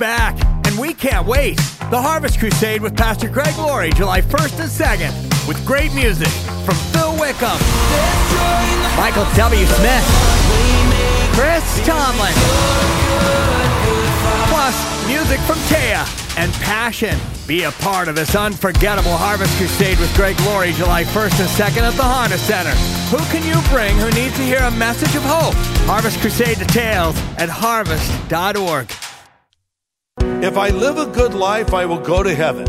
back, and we can't wait. The Harvest Crusade with Pastor Greg Laurie, July 1st and 2nd, with great music from Phil Wickham, Michael W. Smith, Chris Tomlin, plus music from Taya and Passion. Be a part of this unforgettable Harvest Crusade with Greg Laurie, July 1st and 2nd at the Honda Center. Who can you bring who needs to hear a message of hope? Harvest Crusade details at harvest.org. If I live a good life, I will go to heaven.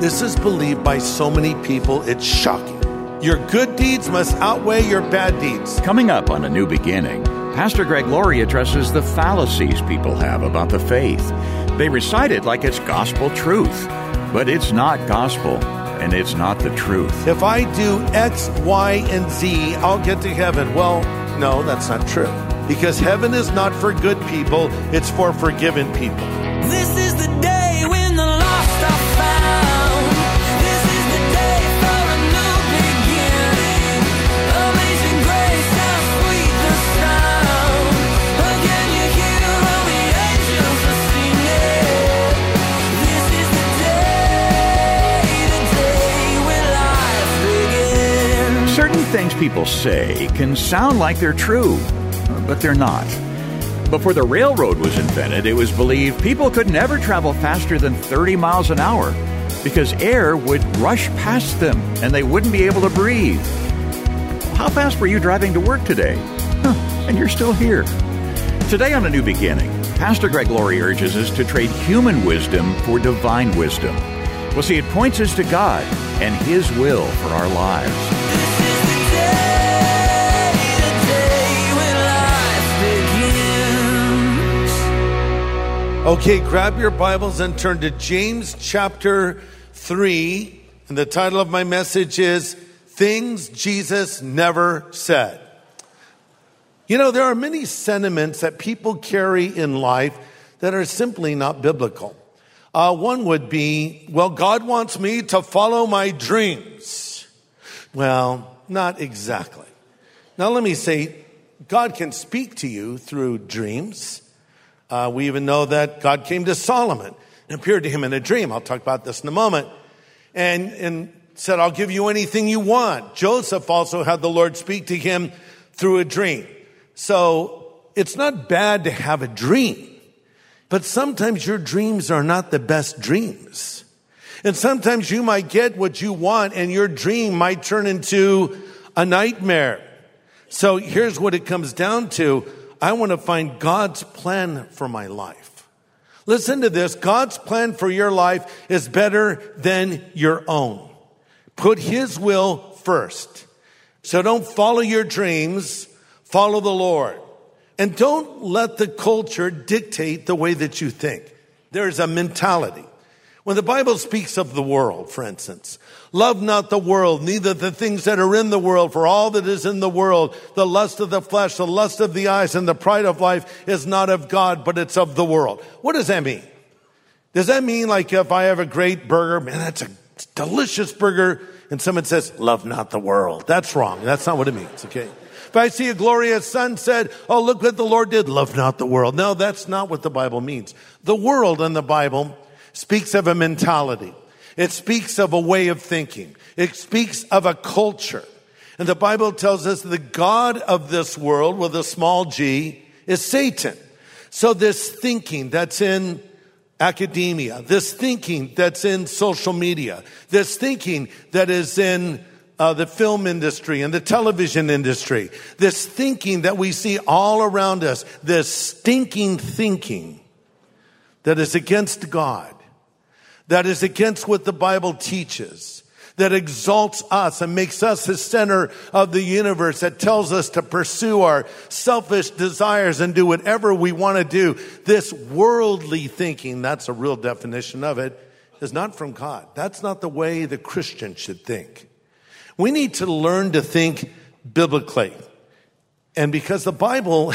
This is believed by so many people, it's shocking. Your good deeds must outweigh your bad deeds. Coming up on A New Beginning, Pastor Greg Laurie addresses the fallacies people have about the faith. They recite it like it's gospel truth, but it's not gospel and it's not the truth. If I do X, Y, and Z, I'll get to heaven. Well, no, that's not true. Because heaven is not for good people, it's for forgiven people. Certain things people say can sound like they're true, but they're not. Before the railroad was invented, it was believed people could never travel faster than 30 miles an hour because air would rush past them and they wouldn't be able to breathe. How fast were you driving to work today? Huh, and you're still here. Today on A New Beginning, Pastor Greg Laurie urges us to trade human wisdom for divine wisdom. We'll see it points us to God and His will for our lives. Okay, grab your Bibles and turn to James chapter 3. And the title of my message is Things Jesus Never Said. You know, there are many sentiments that people carry in life that are simply not biblical. Uh, one would be, well, God wants me to follow my dreams. Well, not exactly. Now, let me say, God can speak to you through dreams. Uh, we even know that God came to Solomon and appeared to him in a dream. I'll talk about this in a moment. And, and said, I'll give you anything you want. Joseph also had the Lord speak to him through a dream. So it's not bad to have a dream, but sometimes your dreams are not the best dreams. And sometimes you might get what you want and your dream might turn into a nightmare. So here's what it comes down to. I want to find God's plan for my life. Listen to this. God's plan for your life is better than your own. Put His will first. So don't follow your dreams. Follow the Lord. And don't let the culture dictate the way that you think. There's a mentality. When the Bible speaks of the world, for instance, love not the world, neither the things that are in the world, for all that is in the world, the lust of the flesh, the lust of the eyes, and the pride of life is not of God, but it's of the world. What does that mean? Does that mean like if I have a great burger, man, that's a delicious burger, and someone says, love not the world? That's wrong. That's not what it means, okay? If I see a glorious sunset, oh, look what the Lord did. Love not the world. No, that's not what the Bible means. The world in the Bible speaks of a mentality. It speaks of a way of thinking. It speaks of a culture. And the Bible tells us the God of this world with a small g is Satan. So this thinking that's in academia, this thinking that's in social media, this thinking that is in uh, the film industry and the television industry, this thinking that we see all around us, this stinking thinking that is against God, that is against what the Bible teaches, that exalts us and makes us the center of the universe, that tells us to pursue our selfish desires and do whatever we want to do. This worldly thinking, that's a real definition of it, is not from God. That's not the way the Christian should think. We need to learn to think biblically. And because the Bible,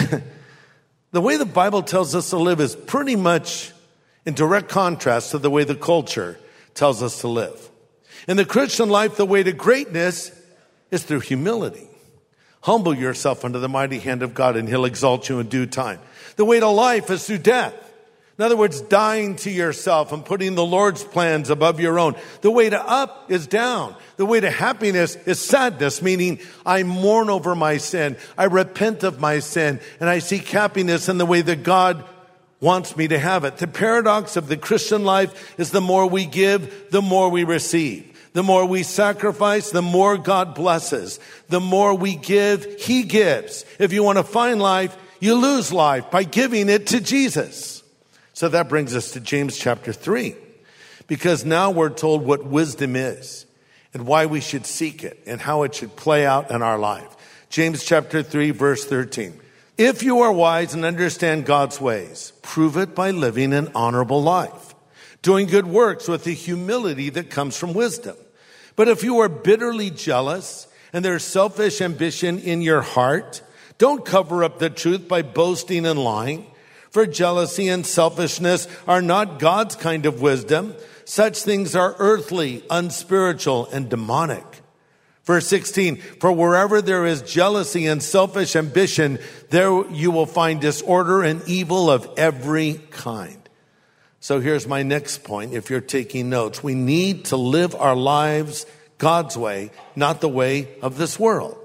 the way the Bible tells us to live is pretty much in direct contrast to the way the culture tells us to live. In the Christian life, the way to greatness is through humility. Humble yourself under the mighty hand of God and he'll exalt you in due time. The way to life is through death. In other words, dying to yourself and putting the Lord's plans above your own. The way to up is down. The way to happiness is sadness, meaning I mourn over my sin. I repent of my sin and I seek happiness in the way that God wants me to have it. The paradox of the Christian life is the more we give, the more we receive. The more we sacrifice, the more God blesses. The more we give, He gives. If you want to find life, you lose life by giving it to Jesus. So that brings us to James chapter 3, because now we're told what wisdom is and why we should seek it and how it should play out in our life. James chapter 3, verse 13. If you are wise and understand God's ways, prove it by living an honorable life, doing good works with the humility that comes from wisdom. But if you are bitterly jealous and there's selfish ambition in your heart, don't cover up the truth by boasting and lying. For jealousy and selfishness are not God's kind of wisdom. Such things are earthly, unspiritual, and demonic. Verse 16, for wherever there is jealousy and selfish ambition, there you will find disorder and evil of every kind. So here's my next point. If you're taking notes, we need to live our lives God's way, not the way of this world.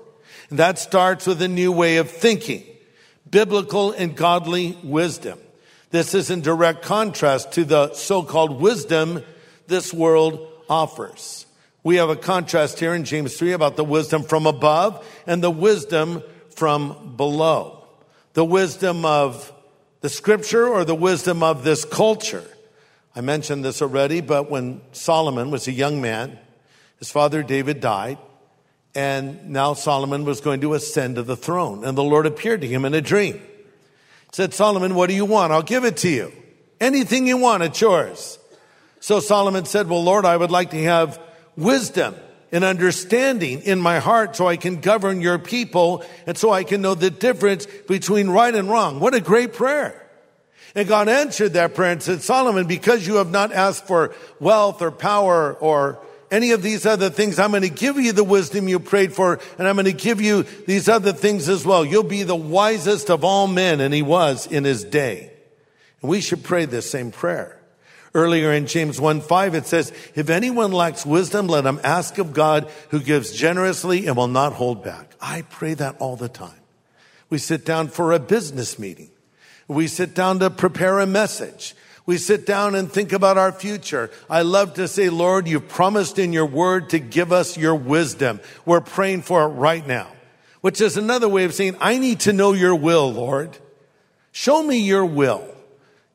And that starts with a new way of thinking biblical and godly wisdom. This is in direct contrast to the so-called wisdom this world offers. We have a contrast here in James 3 about the wisdom from above and the wisdom from below. The wisdom of the scripture or the wisdom of this culture. I mentioned this already, but when Solomon was a young man, his father David died. And now Solomon was going to ascend to the throne. And the Lord appeared to him in a dream. He said, Solomon, what do you want? I'll give it to you. Anything you want, it's yours. So Solomon said, well, Lord, I would like to have wisdom and understanding in my heart so I can govern your people and so I can know the difference between right and wrong. What a great prayer. And God answered that prayer and said, Solomon, because you have not asked for wealth or power or any of these other things. I'm going to give you the wisdom you prayed for, and I'm going to give you these other things as well. You'll be the wisest of all men, and he was in his day. And we should pray this same prayer. Earlier in James 1 5, it says, If anyone lacks wisdom, let him ask of God who gives generously and will not hold back. I pray that all the time. We sit down for a business meeting. We sit down to prepare a message. We sit down and think about our future. I love to say, Lord, you've promised in your word to give us your wisdom. We're praying for it right now, which is another way of saying, I need to know your will, Lord. Show me your will.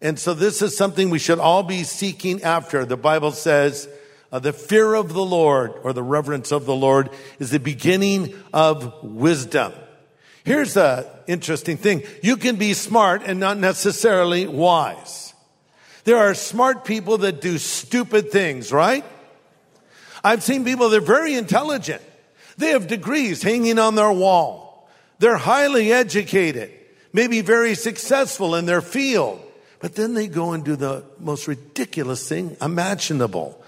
And so this is something we should all be seeking after. The Bible says, uh, the fear of the Lord or the reverence of the Lord is the beginning of wisdom. Here's the interesting thing. You can be smart and not necessarily wise. There are smart people that do stupid things, right? I've seen people that are very intelligent. They have degrees hanging on their wall. They're highly educated, maybe very successful in their field, but then they go and do the most ridiculous thing imaginable.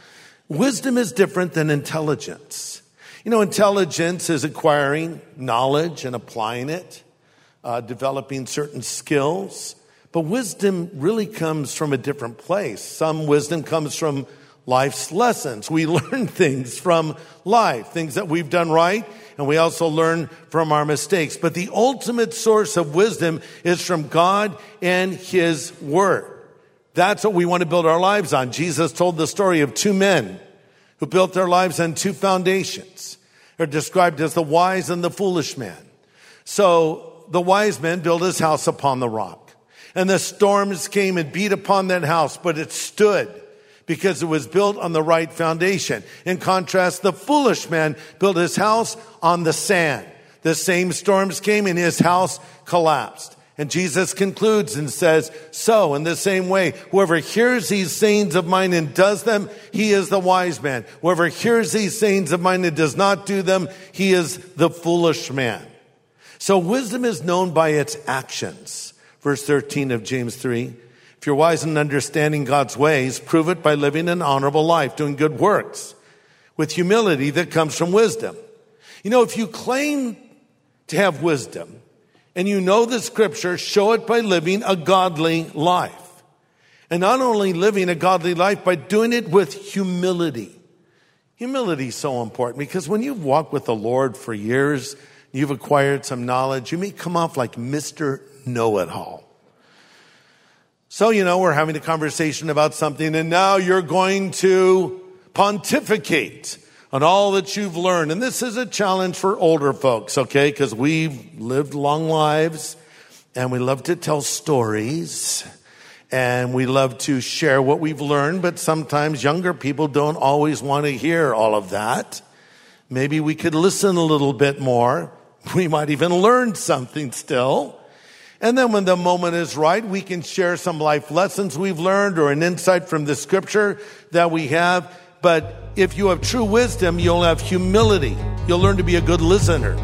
Wisdom is different than intelligence. You know, intelligence is acquiring knowledge and applying it, uh, developing certain skills. But wisdom really comes from a different place. Some wisdom comes from life's lessons. We learn things from life, things that we've done right, and we also learn from our mistakes. But the ultimate source of wisdom is from God and His Word. That's what we want to build our lives on. Jesus told the story of two men who built their lives on two foundations. They're described as the wise and the foolish man. So the wise man built his house upon the rock. And the storms came and beat upon that house, but it stood because it was built on the right foundation. In contrast, the foolish man built his house on the sand. The same storms came and his house collapsed. And Jesus concludes and says, so in the same way, whoever hears these sayings of mine and does them, he is the wise man. Whoever hears these sayings of mine and does not do them, he is the foolish man. So wisdom is known by its actions. Verse 13 of James 3. If you're wise in understanding God's ways, prove it by living an honorable life, doing good works with humility that comes from wisdom. You know, if you claim to have wisdom and you know the scripture, show it by living a godly life. And not only living a godly life, but doing it with humility. Humility is so important because when you've walked with the Lord for years, you've acquired some knowledge, you may come off like Mr. Know It All. So, you know, we're having a conversation about something and now you're going to pontificate on all that you've learned. And this is a challenge for older folks, okay? Because we've lived long lives and we love to tell stories and we love to share what we've learned, but sometimes younger people don't always want to hear all of that. Maybe we could listen a little bit more. We might even learn something still. And then when the moment is right, we can share some life lessons we've learned or an insight from the scripture that we have. But if you have true wisdom, you'll have humility. You'll learn to be a good listener.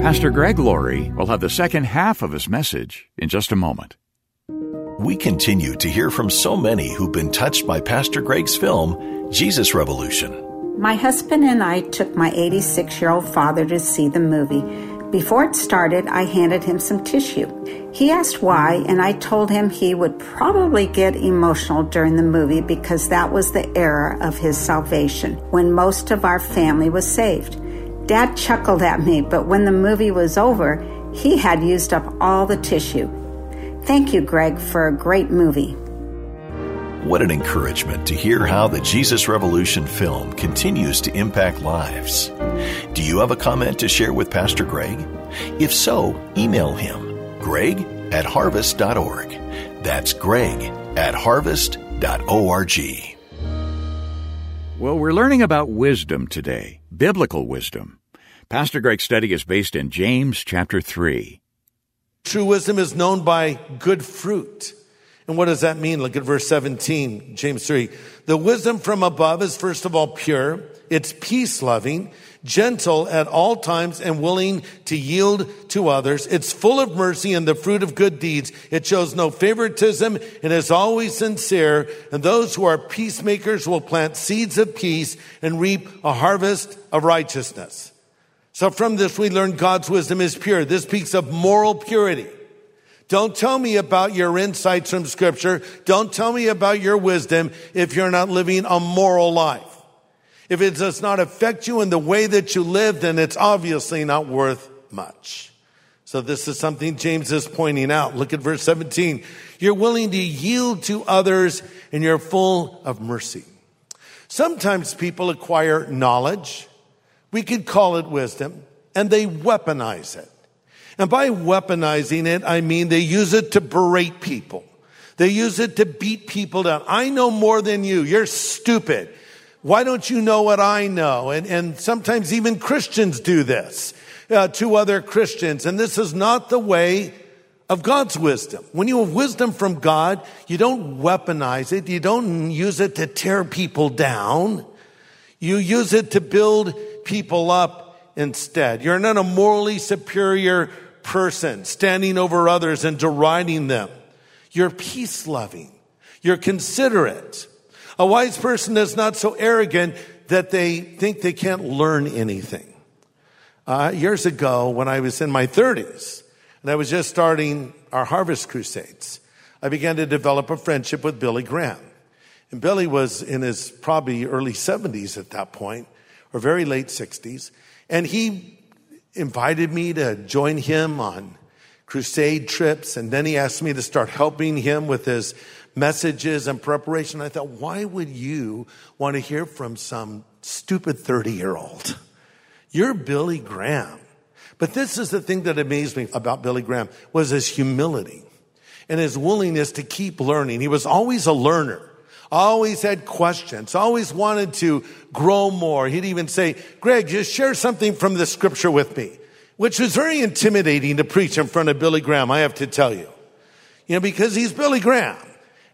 Pastor Greg Laurie will have the second half of his message in just a moment. We continue to hear from so many who've been touched by Pastor Greg's film, Jesus Revolution. My husband and I took my 86 year old father to see the movie. Before it started, I handed him some tissue. He asked why, and I told him he would probably get emotional during the movie because that was the era of his salvation, when most of our family was saved. Dad chuckled at me, but when the movie was over, he had used up all the tissue. Thank you, Greg, for a great movie. What an encouragement to hear how the Jesus Revolution film continues to impact lives. Do you have a comment to share with Pastor Greg? If so, email him, greg at harvest.org. That's greg at harvest.org. Well, we're learning about wisdom today, biblical wisdom. Pastor Greg's study is based in James chapter 3. True wisdom is known by good fruit. And what does that mean? Look at verse 17, James 3. The wisdom from above is first of all pure. It's peace loving, gentle at all times and willing to yield to others. It's full of mercy and the fruit of good deeds. It shows no favoritism and is always sincere. And those who are peacemakers will plant seeds of peace and reap a harvest of righteousness. So from this, we learn God's wisdom is pure. This speaks of moral purity. Don't tell me about your insights from scripture. Don't tell me about your wisdom if you're not living a moral life. If it does not affect you in the way that you live, then it's obviously not worth much. So this is something James is pointing out. Look at verse 17. You're willing to yield to others and you're full of mercy. Sometimes people acquire knowledge. We could call it wisdom and they weaponize it. And by weaponizing it, I mean they use it to berate people. They use it to beat people down. I know more than you. You're stupid. Why don't you know what I know? And, and sometimes even Christians do this uh, to other Christians. And this is not the way of God's wisdom. When you have wisdom from God, you don't weaponize it. You don't use it to tear people down. You use it to build people up instead. You're not a morally superior person standing over others and deriding them. You're peace loving. You're considerate. A wise person is not so arrogant that they think they can't learn anything. Uh, years ago, when I was in my 30s, and I was just starting our harvest crusades, I began to develop a friendship with Billy Graham. And Billy was in his probably early 70s at that point, or very late 60s. And he invited me to join him on crusade trips. And then he asked me to start helping him with his messages and preparation. I thought, why would you want to hear from some stupid 30 year old? You're Billy Graham. But this is the thing that amazed me about Billy Graham was his humility and his willingness to keep learning. He was always a learner always had questions, always wanted to grow more. He'd even say, Greg, just share something from the scripture with me, which was very intimidating to preach in front of Billy Graham, I have to tell you. You know, because he's Billy Graham.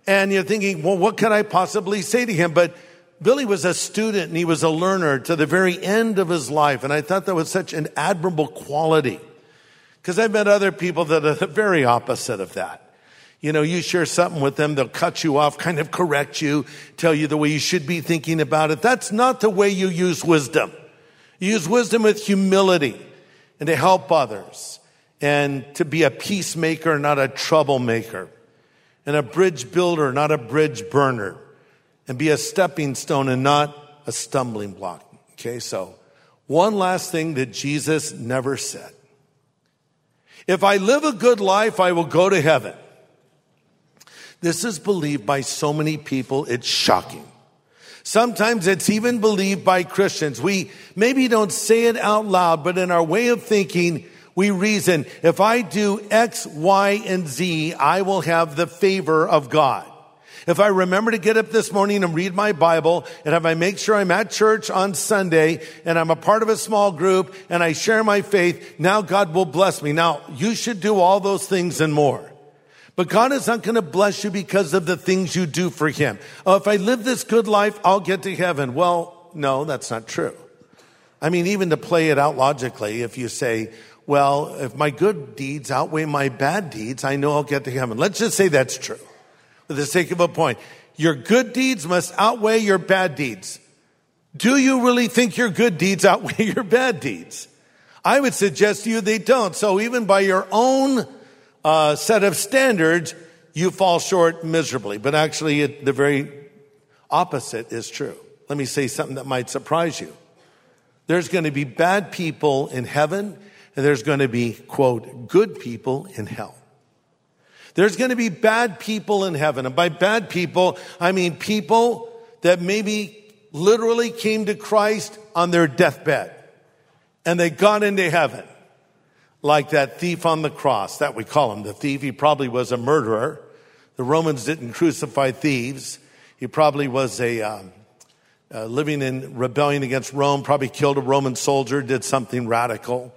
And you're thinking, well, what could I possibly say to him? But Billy was a student and he was a learner to the very end of his life. And I thought that was such an admirable quality. Because I've met other people that are the very opposite of that. You know, you share something with them, they'll cut you off, kind of correct you, tell you the way you should be thinking about it. That's not the way you use wisdom. You use wisdom with humility and to help others and to be a peacemaker, not a troublemaker. and a bridge builder, not a bridge burner, and be a stepping stone and not a stumbling block. Okay, so one last thing that Jesus never said. If I live a good life, I will go to heaven. This is believed by so many people, it's shocking. Sometimes it's even believed by Christians. We maybe don't say it out loud, but in our way of thinking, we reason, if I do X, Y, and Z, I will have the favor of God. If I remember to get up this morning and read my Bible, and if I make sure I'm at church on Sunday, and I'm a part of a small group, and I share my faith, now God will bless me. Now, you should do all those things and more. But God is not going to bless you because of the things you do for Him. Oh, if I live this good life, I'll get to heaven. Well, no, that's not true. I mean, even to play it out logically, if you say, well, if my good deeds outweigh my bad deeds, I know I'll get to heaven. Let's just say that's true. For the sake of a point, your good deeds must outweigh your bad deeds. Do you really think your good deeds outweigh your bad deeds? I would suggest to you they don't. So even by your own uh, set of standards, you fall short miserably. But actually, it, the very opposite is true. Let me say something that might surprise you. There's going to be bad people in heaven, and there's going to be, quote, good people in hell. There's going to be bad people in heaven. And by bad people, I mean people that maybe literally came to Christ on their deathbed and they got into heaven like that thief on the cross. That we call him the thief. He probably was a murderer. The Romans didn't crucify thieves. He probably was a um, uh, living in rebellion against Rome. Probably killed a Roman soldier. Did something radical.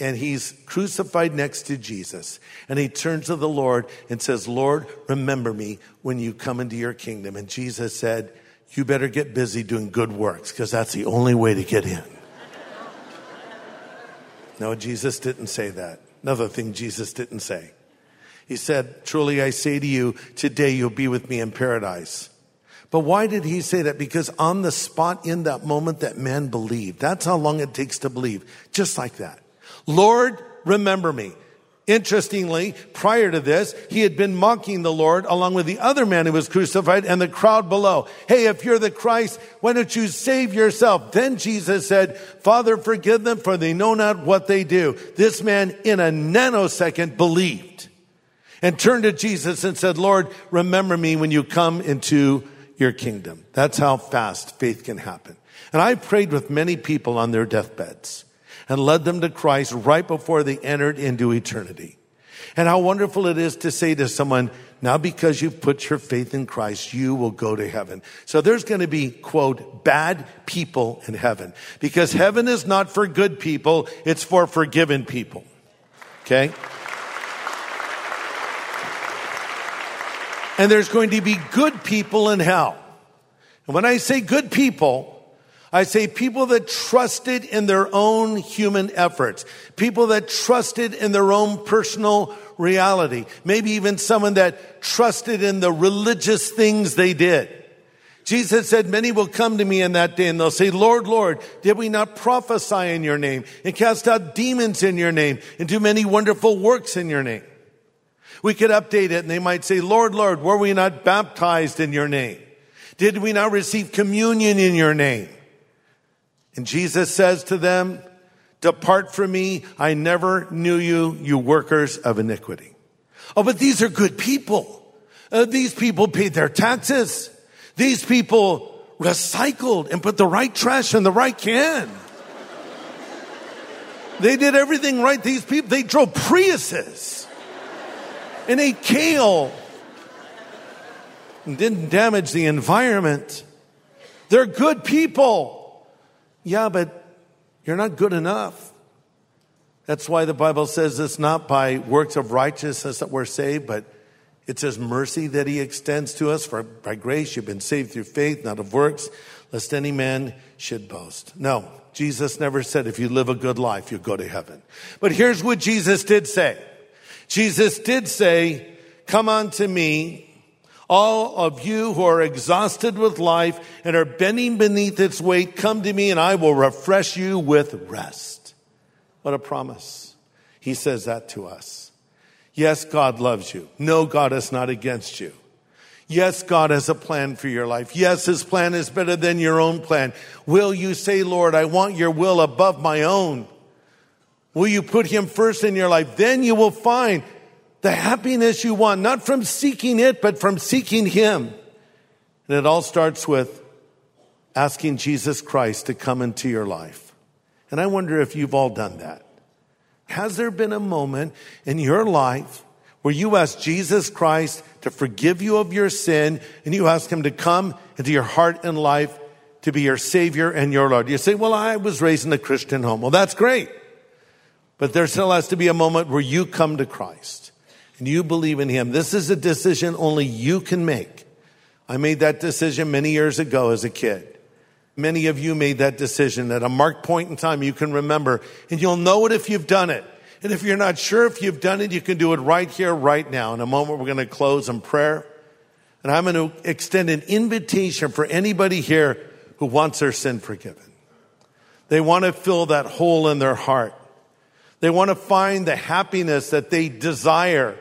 And he's crucified next to Jesus. And he turns to the Lord and says, Lord, remember me when you come into your kingdom. And Jesus said, you better get busy doing good works because that's the only way to get in. No, Jesus didn't say that. Another thing Jesus didn't say. He said, Truly I say to you, today you'll be with me in paradise. But why did he say that? Because on the spot in that moment that man believed. That's how long it takes to believe. Just like that. Lord, remember me. Interestingly, prior to this, he had been mocking the Lord along with the other man who was crucified and the crowd below. Hey, if you're the Christ, why don't you save yourself? Then Jesus said, Father, forgive them for they know not what they do. This man in a nanosecond believed and turned to Jesus and said, Lord, remember me when you come into your kingdom. That's how fast faith can happen. And I prayed with many people on their deathbeds and led them to Christ right before they entered into eternity. And how wonderful it is to say to someone, now because you've put your faith in Christ, you will go to heaven. So there's going to be, quote, bad people in heaven. Because heaven is not for good people, it's for forgiven people. Okay? And there's going to be good people in hell. And when I say good people, I say people that trusted in their own human efforts, people that trusted in their own personal reality, maybe even someone that trusted in the religious things they did. Jesus said, many will come to me in that day and they'll say, Lord, Lord, did we not prophesy in your name and cast out demons in your name and do many wonderful works in your name? We could update it and they might say, Lord, Lord, were we not baptized in your name? Did we not receive communion in your name? And Jesus says to them, Depart from me, I never knew you, you workers of iniquity. Oh, but these are good people. Uh, these people paid their taxes. These people recycled and put the right trash in the right can. they did everything right. These people, they drove Priuses and ate kale and didn't damage the environment. They're good people. Yeah, but you're not good enough. That's why the Bible says it's not by works of righteousness that we're saved, but it's His mercy that He extends to us. For by grace you've been saved through faith, not of works, lest any man should boast. No, Jesus never said if you live a good life, you go to heaven. But here's what Jesus did say. Jesus did say, come unto me, all of you who are exhausted with life and are bending beneath its weight, come to me and I will refresh you with rest. What a promise. He says that to us. Yes, God loves you. No, God is not against you. Yes, God has a plan for your life. Yes, His plan is better than your own plan. Will you say, Lord, I want your will above my own? Will you put Him first in your life? Then you will find the happiness you want, not from seeking it, but from seeking Him. And it all starts with asking Jesus Christ to come into your life. And I wonder if you've all done that. Has there been a moment in your life where you ask Jesus Christ to forgive you of your sin and you ask him to come into your heart and life to be your savior and your Lord? You say, well, I was raised in a Christian home. Well, that's great. But there still has to be a moment where you come to Christ and you believe in him. This is a decision only you can make. I made that decision many years ago as a kid. Many of you made that decision at a marked point in time you can remember, and you'll know it if you've done it. And if you're not sure if you've done it, you can do it right here, right now. In a moment, we're going to close in prayer. And I'm going to extend an invitation for anybody here who wants their sin forgiven. They want to fill that hole in their heart. They want to find the happiness that they desire.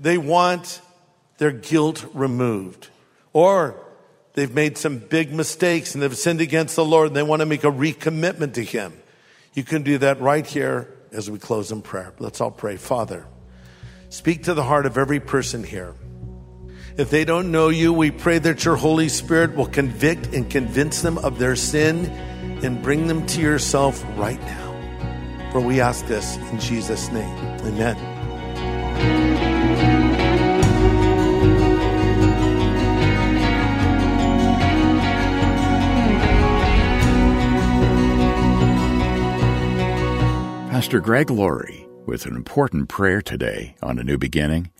They want their guilt removed. Or they've made some big mistakes and they've sinned against the Lord and they want to make a recommitment to Him. You can do that right here as we close in prayer. Let's all pray. Father, speak to the heart of every person here. If they don't know you, we pray that your Holy Spirit will convict and convince them of their sin and bring them to yourself right now. For we ask this in Jesus' name. Amen. Pastor Greg Laurie with an important prayer today on a new beginning.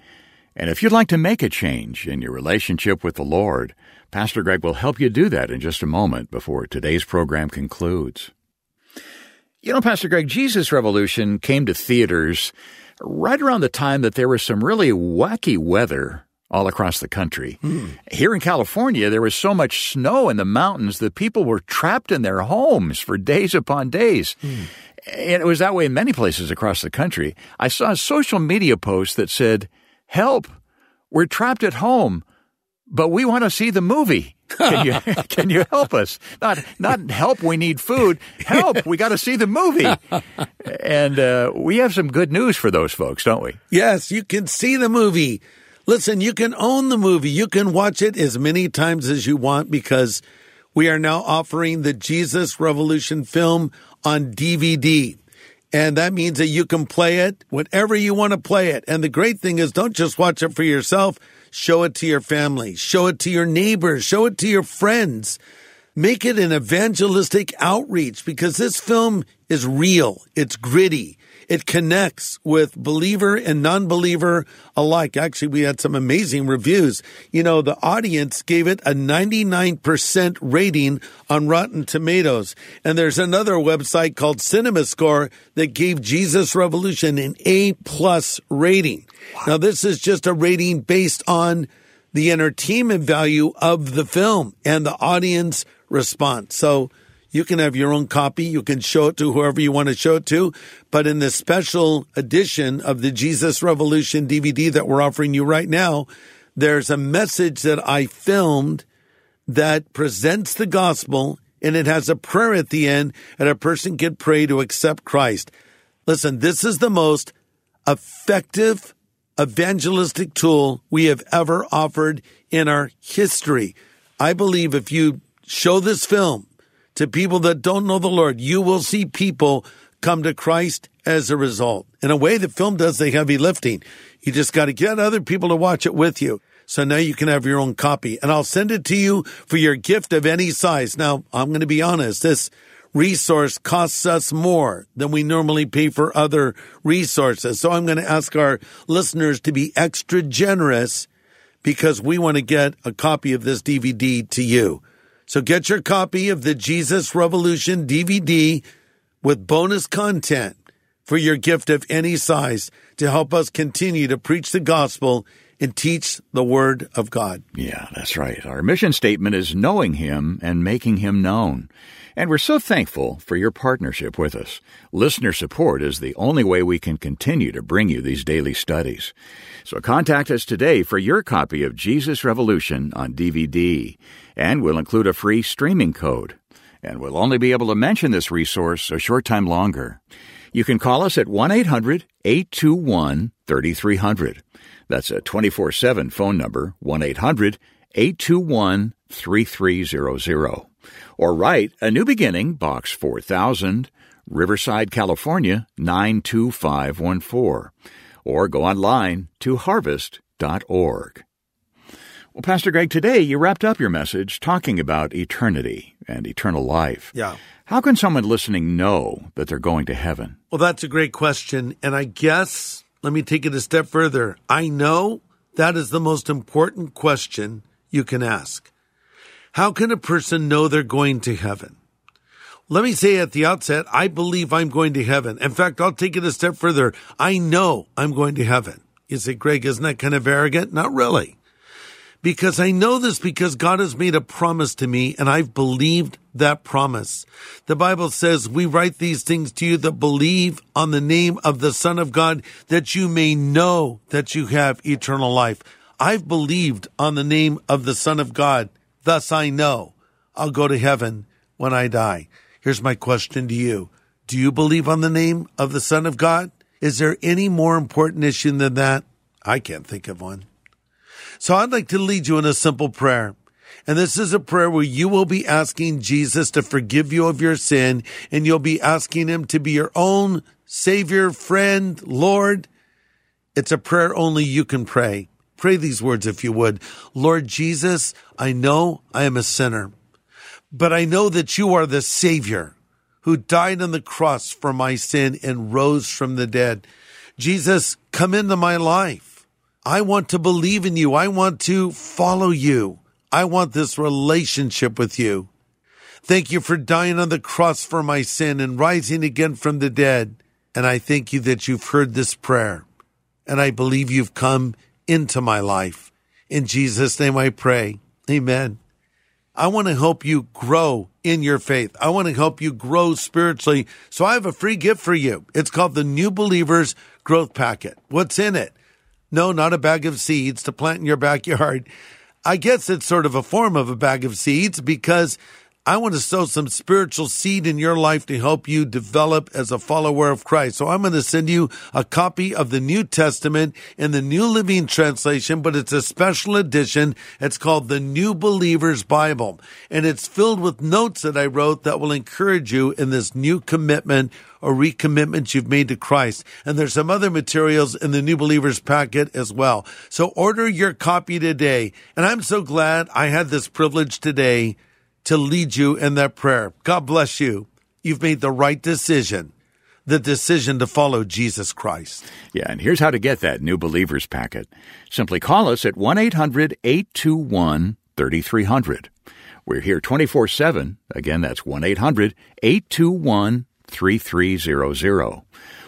And if you'd like to make a change in your relationship with the Lord, Pastor Greg will help you do that in just a moment before today's program concludes. You know, Pastor Greg, Jesus Revolution came to theaters right around the time that there was some really wacky weather all across the country. Hmm. Here in California, there was so much snow in the mountains that people were trapped in their homes for days upon days. And it was that way in many places across the country. I saw a social media post that said, Help, we're trapped at home, but we want to see the movie. Can you, can you help us? Not, not help, we need food. Help, we got to see the movie. And uh, we have some good news for those folks, don't we? Yes, you can see the movie. Listen, you can own the movie. You can watch it as many times as you want because we are now offering the Jesus Revolution film on DVD. And that means that you can play it whenever you want to play it. And the great thing is don't just watch it for yourself. Show it to your family. Show it to your neighbors. Show it to your friends. Make it an evangelistic outreach because this film is real. It's gritty. It connects with believer and non-believer alike. Actually, we had some amazing reviews. You know, the audience gave it a 99% rating on Rotten Tomatoes. And there's another website called CinemaScore that gave Jesus Revolution an A plus rating. Now, this is just a rating based on the entertainment value of the film and the audience response. So you can have your own copy. You can show it to whoever you want to show it to. But in the special edition of the Jesus Revolution DVD that we're offering you right now, there's a message that I filmed that presents the gospel and it has a prayer at the end and a person can pray to accept Christ. Listen, this is the most effective evangelistic tool we have ever offered in our history. I believe if you show this film to people that don't know the Lord, you will see people come to Christ as a result. In a way, the film does the heavy lifting. You just got to get other people to watch it with you. So now you can have your own copy and I'll send it to you for your gift of any size. Now, I'm going to be honest. This resource costs us more than we normally pay for other resources. So I'm going to ask our listeners to be extra generous because we want to get a copy of this DVD to you. So get your copy of the Jesus Revolution DVD with bonus content for your gift of any size to help us continue to preach the gospel and teach the Word of God. Yeah, that's right. Our mission statement is knowing Him and making Him known. And we're so thankful for your partnership with us. Listener support is the only way we can continue to bring you these daily studies. So contact us today for your copy of Jesus Revolution on DVD, and we'll include a free streaming code. And we'll only be able to mention this resource a short time longer. You can call us at 1 800 821 3300. That's a 24 7 phone number, 1 800 821 3300. Or write A New Beginning, Box 4000, Riverside, California 92514. Or go online to harvest.org. Well, Pastor Greg, today you wrapped up your message talking about eternity and eternal life. Yeah. How can someone listening know that they're going to heaven? Well, that's a great question. And I guess, let me take it a step further. I know that is the most important question you can ask. How can a person know they're going to heaven? Let me say at the outset, I believe I'm going to heaven. In fact, I'll take it a step further. I know I'm going to heaven. You say, Greg, isn't that kind of arrogant? Not really. Because I know this because God has made a promise to me and I've believed that promise. The Bible says, we write these things to you that believe on the name of the Son of God that you may know that you have eternal life. I've believed on the name of the Son of God. Thus I know I'll go to heaven when I die. Here's my question to you. Do you believe on the name of the Son of God? Is there any more important issue than that? I can't think of one. So I'd like to lead you in a simple prayer. And this is a prayer where you will be asking Jesus to forgive you of your sin and you'll be asking him to be your own savior, friend, Lord. It's a prayer only you can pray. Pray these words if you would. Lord Jesus, I know I am a sinner, but I know that you are the savior who died on the cross for my sin and rose from the dead. Jesus, come into my life. I want to believe in you. I want to follow you. I want this relationship with you. Thank you for dying on the cross for my sin and rising again from the dead. And I thank you that you've heard this prayer. And I believe you've come into my life. In Jesus' name I pray. Amen. I want to help you grow in your faith. I want to help you grow spiritually. So I have a free gift for you. It's called the New Believers Growth Packet. What's in it? No, not a bag of seeds to plant in your backyard. I guess it's sort of a form of a bag of seeds because I want to sow some spiritual seed in your life to help you develop as a follower of Christ. So I'm going to send you a copy of the New Testament in the New Living Translation, but it's a special edition. It's called the New Believer's Bible, and it's filled with notes that I wrote that will encourage you in this new commitment or recommitment you've made to Christ. And there's some other materials in the New Believers packet as well. So order your copy today. And I'm so glad I had this privilege today to lead you in that prayer. God bless you. You've made the right decision, the decision to follow Jesus Christ. Yeah, and here's how to get that new believers packet. Simply call us at 1 800 821 3300. We're here 24 7. Again, that's 1 800 821 3300.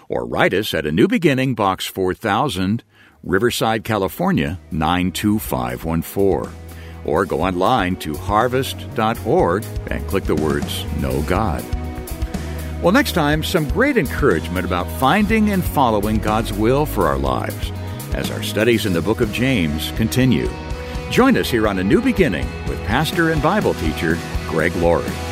Or write us at A New Beginning, Box 4000, Riverside, California 92514. Or go online to harvest.org and click the words Know God. Well, next time, some great encouragement about finding and following God's will for our lives as our studies in the book of James continue. Join us here on A New Beginning with pastor and Bible teacher Greg Laurie.